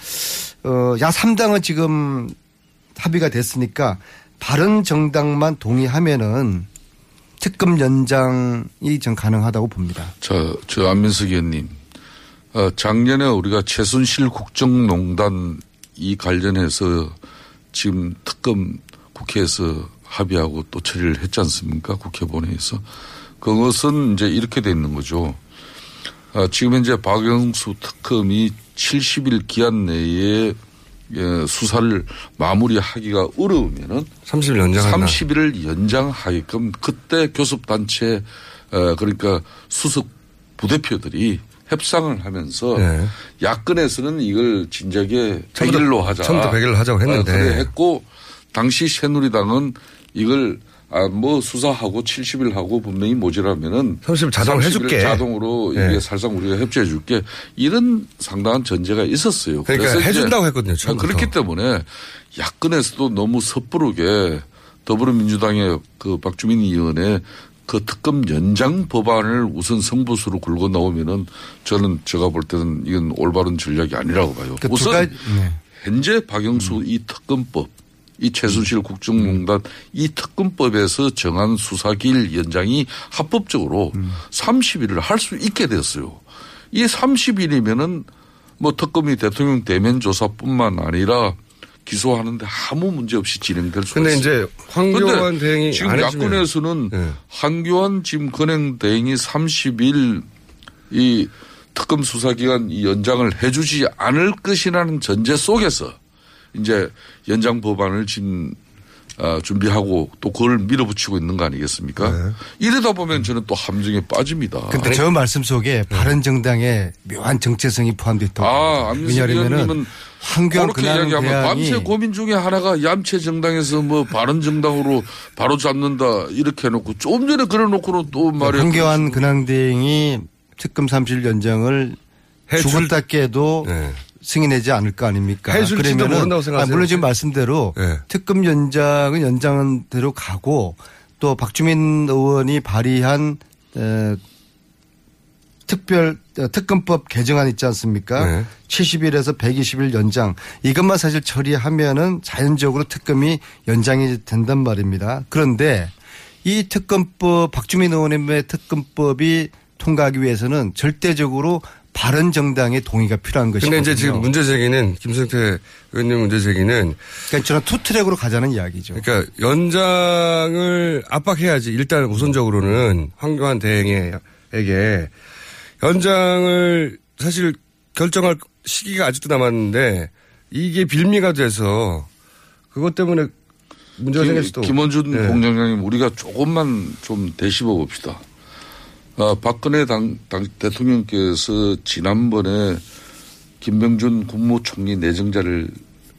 어, 야 3당은 지금 합의가 됐으니까 바른 정당만 동의하면은 특검 연장이 전 가능하다고 봅니다. 저, 저 안민석 의원님. 어, 작년에 우리가 최순실 국정농단 이 관련해서 지금 특검 국회에서 합의하고 또 처리를 했지 않습니까? 국회 본회의에서. 그것은 이제 이렇게 돼 있는 거죠. 아, 지금 현재 박영수 특검이 70일 기한 내에 예, 수사를 마무리하기가 어려우면은 30일 연장한다. 30일을 연장하게끔 그때 교섭단체 어, 그러니까 수석 부대표들이 협상을 하면서 네. 야권에서는 이걸 진작에 처음부터- 100일로 하자. 처음부터 100일로 하자고 했는데. 어, 그래 했고 당시 새누리당은 이걸 아, 뭐 수사하고 70일 하고 분명히 모자라면은 30일 자동으로 30일 해줄게. 자동으로 네. 이게 살상 우리가 협조해 줄게 이런 상당한 전제가 있었어요. 그러니까 해준다고 했거든요, 처음부터. 그렇기 때문에 야권에서도 너무 섣부르게 더불어민주당의 그 박주민 의원의 그 특검 연장 법안을 우선 승부수로 굴고 나오면은 저는 제가 볼 때는 이건 올바른 전략이 아니라고 봐요. 그두 우선 네. 현재 박영수 이 특검법 이 최순실 국정농단 이 특검법에서 정한 수사기일 연장이 합법적으로 30일을 할 수 있게 되었어요. 이 30일이면은 뭐 특검이 대통령 대면 조사뿐만 아니라 기소하는데 아무 문제 없이 진행될 수 근데 있어요. 이제 황교안 대행이 지금 야권에서는 네. 한교안 지금 건행 대행이 30일 이 특검 수사 기간 이 연장을 해주지 않을 것이라는 전제 속에서 이제 연장 법안을 지금 아, 준비하고 또 그걸 밀어붙이고 있는 거 아니겠습니까? 이러다 보면 저는 또 함정에 빠집니다. 근데 저 말씀 속에 바른 정당의 묘한 정체성이 포함되어 있다고. 아, 왜냐하면은 황교안 그렇게 근황 이야기하면 밤새 고민 중에 하나가 얌체 정당에서 뭐 바른 정당으로 바로 잡는다 이렇게 해놓고 좀 전에 그래놓고는 또 말이야. 황교안 근황대행이 특검 30일 연장을 해줄- 죽었다 깨도 승인하지 않을 거 아닙니까? 그러면은 모른다고 생각하세요? 아, 물론 지금 말씀대로 네. 특검 연장은 연장대로 가고 또 박주민 의원이 발의한 에, 특별 어, 특검법 개정안 있지 않습니까? 네. 70일에서 120일 연장 이것만 사실 처리하면은 자연적으로 특검이 연장이 된단 말입니다. 그런데 이 특검법 박주민 의원님의 특검법이 통과하기 위해서는 절대적으로 바른 정당의 동의가 필요한 것이거든요. 근데 이제 지금 문제 제기는 김성태 의원님 문제 제기는 그러니까 저는 투트랙으로 가자는 이야기죠. 그러니까 연장을 압박해야지 일단 우선적으로는 황교안 대행에게 연장을 사실 결정할 시기가 아직도 남았는데 이게 빌미가 돼서 그것 때문에 문제가 생길 수도 김원준 네. 공장장님 우리가 조금만 좀 되씹어 봅시다. 아, 박근혜 당, 당 대통령께서 지난번에 김병준 국무총리 내정자를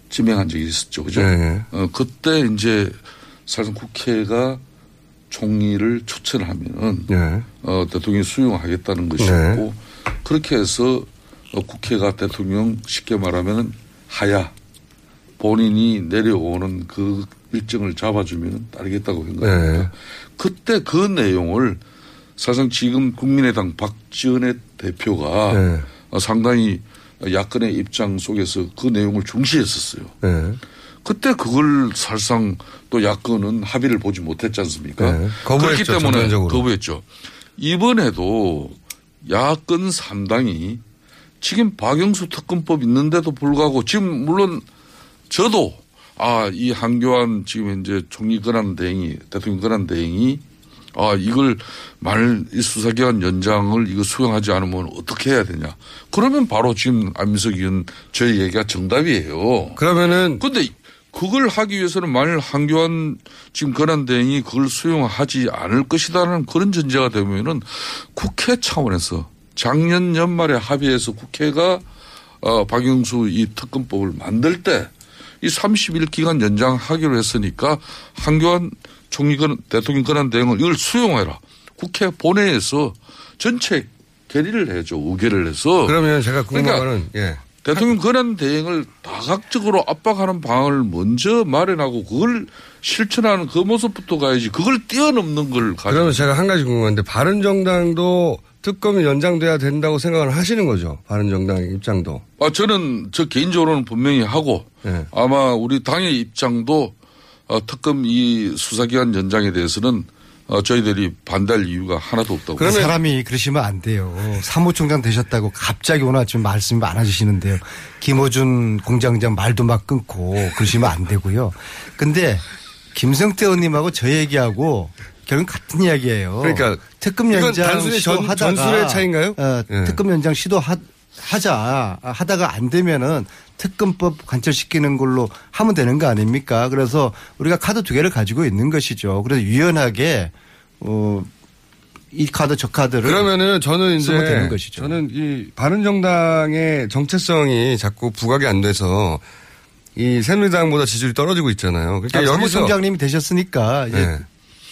지명한 적이 있었죠. 그죠? 네. 어, 그때 이제 사실상 국회가 총리를 추천하면은 네. 어, 대통령이 수용하겠다는 것이었고 그렇게 해서 어, 국회가 대통령 쉽게 말하면 하야 본인이 내려오는 그 일정을 잡아주면 따르겠다고 한 겁니다. 네. 그때 그 내용을 사실상 지금 국민의당 박지원의 대표가 네. 어, 상당히 야권의 입장 속에서 그 내용을 중시했었어요. 네. 그때 그걸 사실상 또 야권은 합의를 보지 못했지 않습니까? 네. 거부했죠, 그렇기 때문에 전면적으로. 거부했죠. 이번에도 야권 3당이 지금 박영수 특검법 있는데도 불구하고 지금 물론 저도 아, 이 한교안 지금 현재 총리 권한 대행이 대통령 권한 대행이 아, 이걸 이 수사기간 연장을 이거 수용하지 않으면 어떻게 해야 되냐. 그러면 바로 지금 안민석 의원 저희 얘기가 정답이에요. 그러면은 근데 그걸 하기 위해서는 만일 한교안 지금 권한 대행이 그걸 수용하지 않을 것이다라는 그런 전제가 되면은 국회 차원에서 작년 연말에 합의해서 국회가 어, 박영수 이 특검법을 만들 때 이 30일 기간 연장하기로 했으니까 한교안 총리 권 대통령 권한 대행을 이걸 수용해라. 국회 본회의에서 전체 결의를 해줘 의결을 해서 그러면 제가 궁금한 그러니까 예. 대통령 권한 대행을 다각적으로 압박하는 방안을 먼저 마련하고 그걸 실천하는 그 모습부터 가야지 그걸 뛰어넘는 걸 가지고 그러면 제가 한 가지 궁금한데 바른정당도 특검이 연장돼야 된다고 생각을 하시는 거죠. 바른정당의 입장도. 아, 저는 저 개인적으로는 분명히 하고 네. 아마 우리 당의 입장도 어, 특검 이 수사기간 연장에 대해서는 어, 저희들이 반대할 이유가 하나도 없다고. 그 사람이 그러시면 안 돼요. 사무총장 되셨다고 갑자기 오늘 아침 말씀이 많아지시는데요. 김호준 공장장 말도 막 끊고 그러시면 안 되고요. 근데 김성태 의원님하고 저 얘기하고 결국 같은 이야기예요. 그러니까 특검 이건 연장 단순히 전- 시도하다가 전술의 차이인가요? 어, 예. 특검 연장 시도하 하자 하다가 안 되면은 특검법 관철시키는 걸로 하면 되는 거 아닙니까? 그래서 우리가 카드 두 개를 가지고 있는 것이죠. 그래서 유연하게 어, 이 카드 저 카드를 그러면은 저는 이제 되는 것이죠. 저는 이 바른 정당의 정체성이 자꾸 부각이 안 돼서 이 새누리당보다 지지율이 떨어지고 있잖아요. 그러니까 여기서 사무총장님이 되셨으니까 이제 네.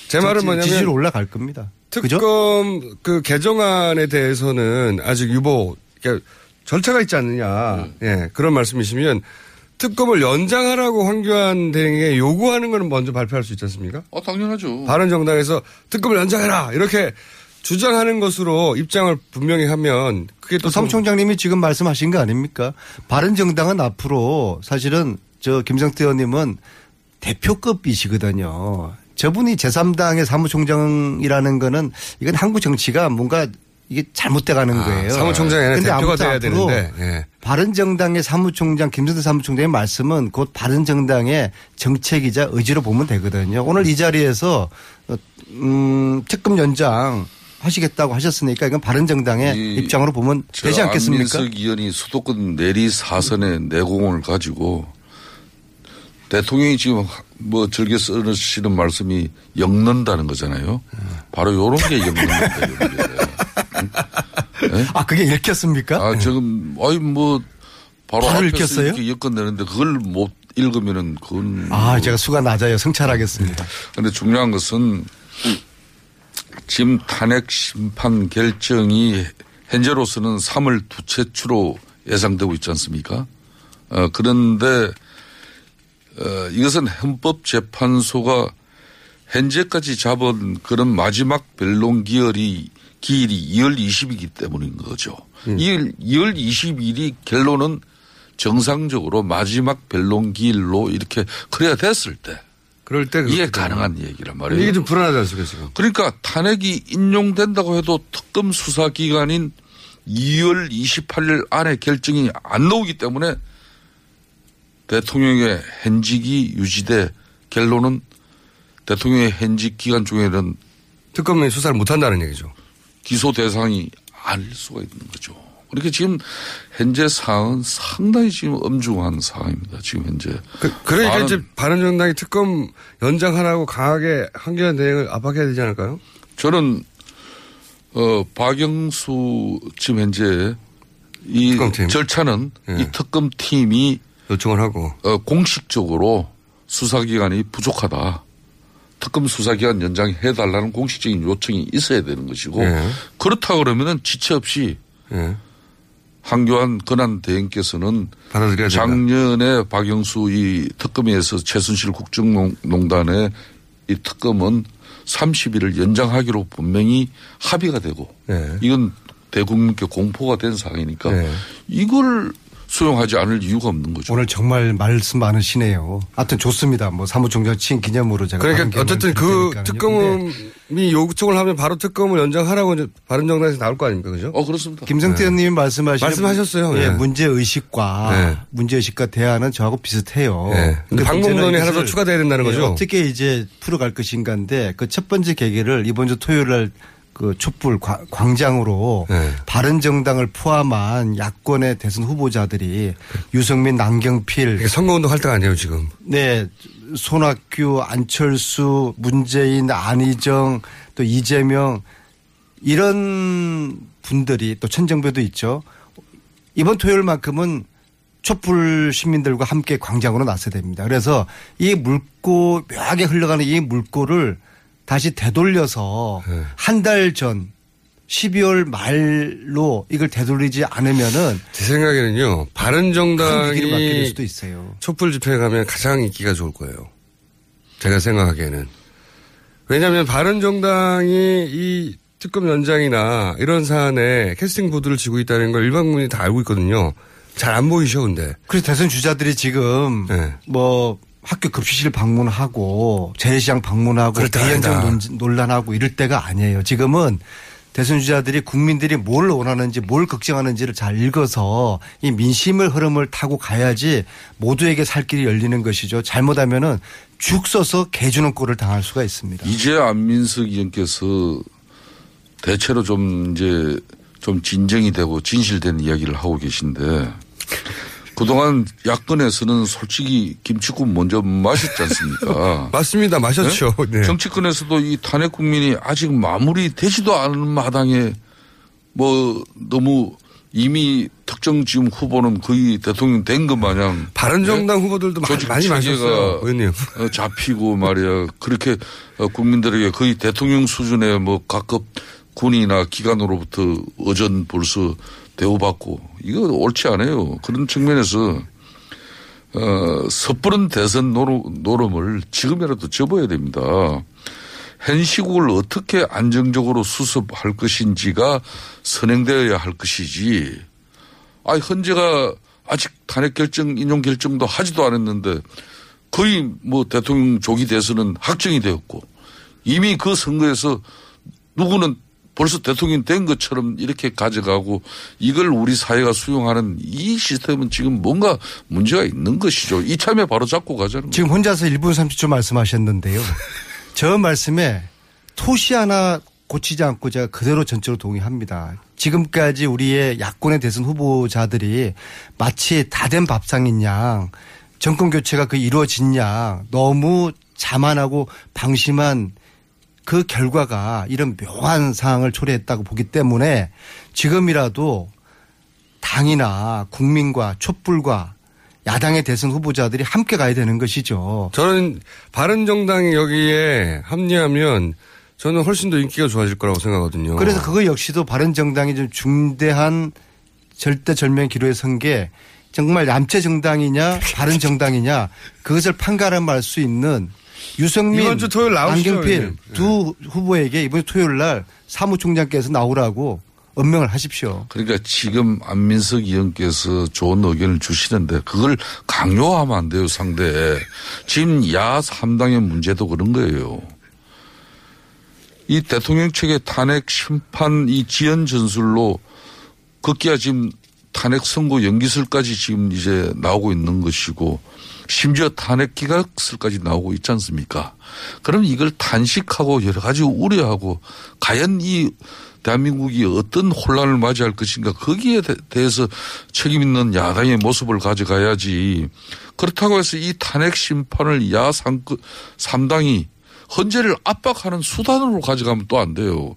제 말은 뭐냐면 지지율 올라갈 겁니다. 특검 그 개정안에 대해서는 아직 유보 그러니까 절차가 있지 않느냐 예 그런 말씀이시면 특검을 연장하라고 황교안 대행에 요구하는 거는 먼저 발표할 수 있지 않습니까? 어, 당연하죠. 바른정당에서 특검을 연장해라 이렇게 주장하는 것으로 입장을 분명히 하면 그게 또 사무총장님이 지금 말씀하신 거 아닙니까? 바른정당은 앞으로 사실은 저 김성태 의원님은 대표급이시거든요. 저분이 제3당의 사무총장이라는 거는 이건 한국 정치가 뭔가 이게 잘못돼 가는 거예요. 아, 사무총장이 아니라 근데 대표가 돼야 되는데, 예. 바른정당의 사무총장 김성태 사무총장의 말씀은 곧 바른정당의 정책이자 의지로 보면 되거든요. 오늘 이 자리에서 어, 음, 특검 연장 하시겠다고 하셨으니까 이건 바른정당의 입장으로 보면 저 되지 않겠습니까? 안민석 의원이 수도권 내리 사선의 내공을 가지고 대통령이 지금 뭐 즐겨 쓰시는 말씀이 엮는다는 거잖아요. 바로 요런 게 엮는다. 네? 아, 그게 읽혔습니까? 아, 지금, 아이, 뭐, 바로, 바로 읽혔어요? 이렇게 엮어내는데 그걸 못 읽으면은 그건. 아, 제가 수가 낮아요. 성찰하겠습니다. 근데 중요한 것은 지금 탄핵 심판 결정이 현재로서는 3월 두째 주로 예상되고 있지 않습니까? 어, 그런데 어, 이것은 헌법재판소가 현재까지 잡은 그런 마지막 변론 기일이 기일이 2월 20이기 때문인 거죠. 음. 2월, 2월 20일이 결론은 정상적으로 마지막 변론 기일로 이렇게 그래야 됐을 때 그럴 때 이게 그렇게 가능한 얘기란 말이에요. 이게 좀 불안하지 않습니까 지금? 그러니까 탄핵이 인용된다고 해도 특검 수사 기간인 2월 28일 안에 결정이 안 나오기 때문에 대통령의 현직이 유지돼 결론은 대통령의 현직 기간 중에는 특검이 수사를 못 한다는 얘기죠. 기소 대상이 아닐 수가 있는 거죠. 그렇게 지금 현재 상황은 상당히 지금 엄중한 상황입니다. 지금 현재. 그, 많은- 이제 바른정당이 특검 연장하라고 강하게 한겨레 대행을 압박해야 되지 않을까요? 저는 어 박영수 지금 현재 이 특검팀. 절차는 예. 이 특검 팀이 요청을 하고 어 공식적으로 수사 기간이 부족하다. 특검 수사 기간 연장해 달라는 공식적인 요청이 있어야 되는 것이고 예. 그렇다 그러면은 지체 없이 예. 한교안 권한 대행께서는 받아들여야 된다. 작년에 박영수 이 특검에서 최순실 국정농단의 이 특검은 30일을 연장하기로 분명히 합의가 되고 예. 이건 대국민께 공포가 된 사항이니까 네. 이걸 수용하지 않을 이유가 없는 거죠. 오늘 정말 말씀 많으시네요. 하여튼 좋습니다. 뭐 사무총장 친 기념으로 제가 그러니까 어쨌든 그 특검이 요청을 하면 바로 특검을 연장하라고 이제 바른정당에서 나올 거 아닙니까, 그죠? 어 그렇습니다. 김성태 의원님이 말씀하신 말씀하셨어요. 예, 예. 문제 의식과 네. 문제 의식과 대안은 저하고 비슷해요. 네. 근데 방법론이 하나 더 추가돼야 된다는 예, 거죠? 어떻게 이제 풀어갈 것인가인데 그 첫 번째 계기를 이번 주 토요일 날 그 촛불 과- 광장으로 네. 바른 정당을 포함한 야권의 대선 후보자들이 유승민, 남경필 선거운동 할 때가 아니에요, 지금. 네. 손학규, 안철수, 문재인, 안희정, 또 이재명 이런 분들이 또 천정배도 있죠. 이번 토요일만큼은 촛불 시민들과 함께 광장으로 나서야 됩니다. 그래서 이 물고 묘하게 흘러가는 이 물고를 다시 되돌려서 네. 한달 전 12월 말로 이걸 되돌리지 않으면은 제 생각에는요, 맞게 될 바른 정당이 수도 있어요. 촛불 집회에 가면 가장 인기가 좋을 거예요. 제가 생각하기에는. 왜냐하면 바른 정당이 이 특검 연장이나 이런 사안에 캐스팅 보드를 지고 있다는 걸 일반 국민이 다 알고 있거든요. 잘 안 보이셔, 근데. 그래서 대선 주자들이 지금 네. 뭐 학교 급식실 방문하고 재래시장 방문하고 대연정 논란하고 이럴 때가 아니에요. 지금은 대선 주자들이 국민들이 뭘 원하는지 뭘 걱정하는지를 잘 읽어서 이 민심을 흐름을 타고 가야지 모두에게 살 길이 열리는 것이죠. 잘못하면은 죽 써서 개 주는 꼴을 당할 수가 있습니다. 이제 안민석 의원께서 대체로 좀 이제 좀 진정이 되고 진실된 이야기를 하고 계신데 그동안 야권에서는 솔직히 김치국 먼저 마셨지 않습니까? 맞습니다. 마셨죠. 네? 정치권에서도 이 탄핵 국민이 아직 마무리되지도 않은 마당에 뭐 너무 이미 특정 지금 후보는 거의 대통령 된 것 마냥 바른정당 후보들도 많이, 조직 많이 마셨어요. 의원님. 어, 잡히고 말이야 그렇게 어, 국민들에게 거의 대통령 수준의 뭐 각급 군이나 기관으로부터 어전 벌써 대우받고 이거 옳지 않아요. 그런 측면에서 어, 섣부른 대선 노름, 노름을 지금이라도 접어야 됩니다. 현 시국을 어떻게 안정적으로 수습할 것인지가 선행되어야 할 것이지. 아, 현재가 아직 탄핵 결정, 인용 결정도 하지도 않았는데 거의 뭐 대통령 조기 대선은 확정이 되었고 이미 그 선거에서 누구는 벌써 대통령 된 것처럼 이렇게 가져가고 이걸 우리 사회가 수용하는 이 시스템은 지금 뭔가 문제가 있는 것이죠. 이참에 바로 잡고 가자는 지금 혼자서 1분 30초 말씀하셨는데요. 저 말씀에 토시 하나 고치지 않고 제가 그대로 전적으로 동의합니다. 지금까지 우리의 야권에 대선 후보자들이 마치 다 된 밥상인 양 정권 교체가 그 이루어진 양 너무 자만하고 방심한 그 결과가 이런 묘한 상황을 초래했다고 보기 때문에 지금이라도 당이나 국민과 촛불과 야당의 대선 후보자들이 함께 가야 되는 것이죠. 저는 바른정당이 여기에 합류하면 저는 훨씬 더 인기가 좋아질 거라고 생각하거든요. 그래서 그거 역시도 바른정당이 좀 중대한 절대절명 기로에 선 게 정말 남체 정당이냐 바른 정당이냐 그것을 판가름할 수 있는 유승민, 이번 주 토요일 나오시죠, 안경필 형님. 두 후보에게 이번 주 토요일 날 사무총장께서 나오라고 언명을 하십시오. 그러니까 지금 안민석 의원께서 좋은 의견을 주시는데 그걸 강요하면 안 돼요, 상대에. 지금 야 3당의 문제도 그런 거예요. 이 대통령 측의 탄핵 심판 이 지연 전술로 급기야 지금 탄핵 선고 연기설까지 지금 이제 나오고 있는 것이고 심지어 탄핵 기각설까지 나오고 있지 않습니까? 그럼 이걸 단식하고 여러 가지 우려하고 과연 이 대한민국이 어떤 혼란을 맞이할 것인가 거기에 대- 대해서 책임 있는 야당의 모습을 가져가야지 그렇다고 해서 이 탄핵 심판을 야 3당이 헌재를 압박하는 수단으로 가져가면 또 안 돼요.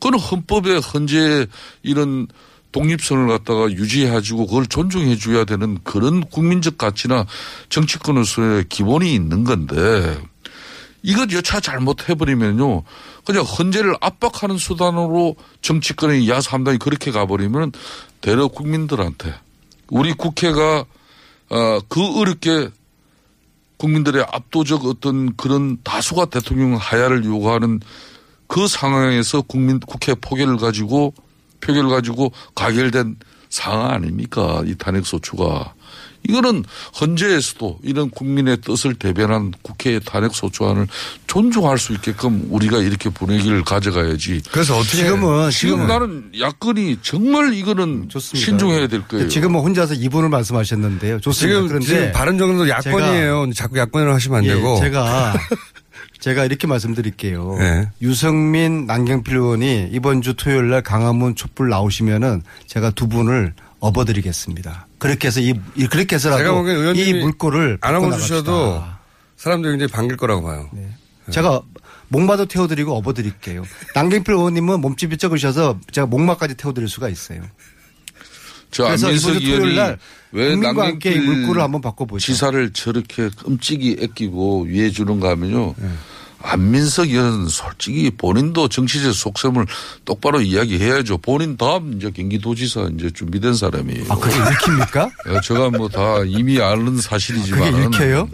그건 헌법에 헌재 이런 독립성을 갖다가 유지해주고 그걸 존중해 줘야 되는 그런 국민적 가치나 정치권으로서의 기본이 있는 건데 이것 여차 잘못해버리면요. 그냥 헌재를 압박하는 수단으로 정치권의 야삼당이 그렇게 가버리면 대러 국민들한테 우리 국회가 어, 그 어렵게 국민들의 압도적 어떤 그런 다수가 대통령 하야를 요구하는 그 상황에서 국민 국회 포결을 가지고 표결을 가지고 가결된 상황 아닙니까? 이 탄핵 소추가. 이거는 헌재에서도 이런 국민의 뜻을 대변한 국회의 탄핵 소추안을 존중할 수 있게끔 우리가 이렇게 분위기를 가져가야지. 그래서 어떻게 지금은 지금 지금은 나는 야권이 정말 이거는 신중해야 될 거예요. 지금은 혼자서 2분을 말씀하셨는데요. 좋습니다. 지금, 그런데 지금 바른정당도 야권이에요. 자꾸 야권으로 하시면 안 예, 되고. 제가 제가 이렇게 말씀드릴게요. 네. 유성민, 남경필 의원이 이번 주 토요일 날 강화문 촛불 나오시면은 제가 두 분을 업어드리겠습니다. 그렇게 해서 이, 이- 그렇게 해서라도 이 물꼬를 안 업어주셔도 나갑시다. 사람들이 굉장히 반길 거라고 봐요. 제가 목마도 태워드리고 업어드릴게요. 남경필 의원님은 몸집이 적으셔서 제가 목마까지 태워드릴 수가 있어요. 저 안민석 의원이 날왜 남경필 물꼬를 한번 바꿔보죠. 지사를 저렇게 끔찍이 애끼고 위해 주는가 하면요. 네. 안민석 의원은 솔직히 본인도 정치적 속셈을 똑바로 이야기해야죠. 본인 다음 이제 경기도지사 이제 준비된 사람이에요. 아, 그게 읽힙니까? 예, 제가 뭐 다 이미 아는 사실이지만. 그게 읽혀요?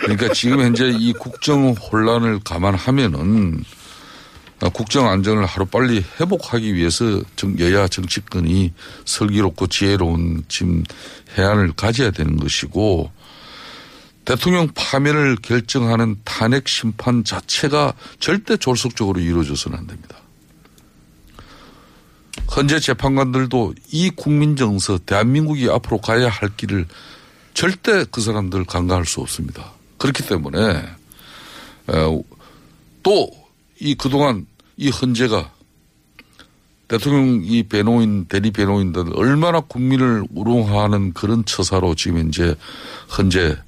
그러니까 지금 현재 이 국정 혼란을 감안하면은 아, 국정 안정을 하루 빨리 회복하기 위해서 정- 여야 정치권이 슬기롭고 지혜로운 지금 해안을 가져야 되는 것이고 대통령 파면을 결정하는 탄핵 심판 자체가 절대 졸속적으로 이루어져서는 안 됩니다. 현재 재판관들도 이 국민 정서 대한민국이 앞으로 가야 할 길을 절대 그 사람들 간과할 수 없습니다. 그렇기 때문에 또 이 그동안 이 헌재가 대통령이 배노인, 대리 배노인들 얼마나 국민을 우롱하는 그런 처사로 지금 이제 현재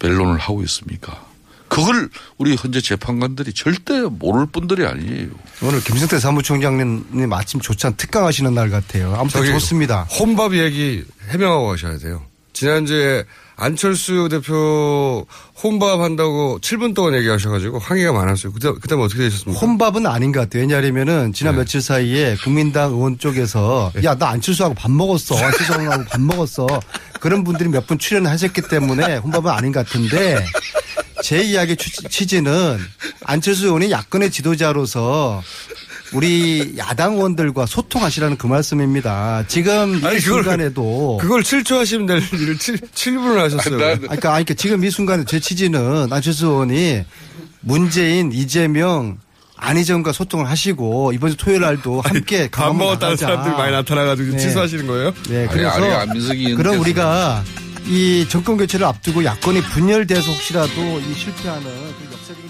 변론을 하고 있습니까? 그걸 우리 현재 재판관들이 절대 모를 분들이 아니에요. 오늘 김성태 사무총장님 아침 조찬 특강하시는 날 같아요. 아무튼 저기 좋습니다. 혼밥 얘기 해명하고 가셔야 돼요. 지난주에 안철수 대표 혼밥 한다고 7분 동안 얘기하셔가지고 항의가 많았어요. 그때, 그때 어떻게 되셨습니까? 혼밥은 아닌 것 같아요. 왜냐하면은 네. 지난 며칠 사이에 국민당 의원 쪽에서 야, 나 안철수하고 밥 먹었어. 안철수하고 밥 먹었어. 그런 분들이 몇 분 출연하셨기 때문에 혼밥은 아닌 것 같은데 제 이야기 취- 취지는 안철수 의원이 야권의 지도자로서 우리 야당 의원들과 소통하시라는 그 말씀입니다. 지금 이 아니, 그걸- 순간에도 그걸 7초 하시면 될 일을 7, 7분을 하셨어요. 아니, 그러니까, 아니, 그러니까 지금 이 순간에 제 취지는 안철수 의원이 문재인, 이재명, 안희정과 소통을 하시고 이번 주 토요일 날도 함께 밥 먹었다는 나가자. 사람들이 많이 나타나가지고 네. 취소하시는 거예요? 네, 그래서 아니, 안민석이 그럼 우리가 이 정권 교체를 앞두고 야권이 분열돼서 혹시라도 이 실패하는 그 역사적인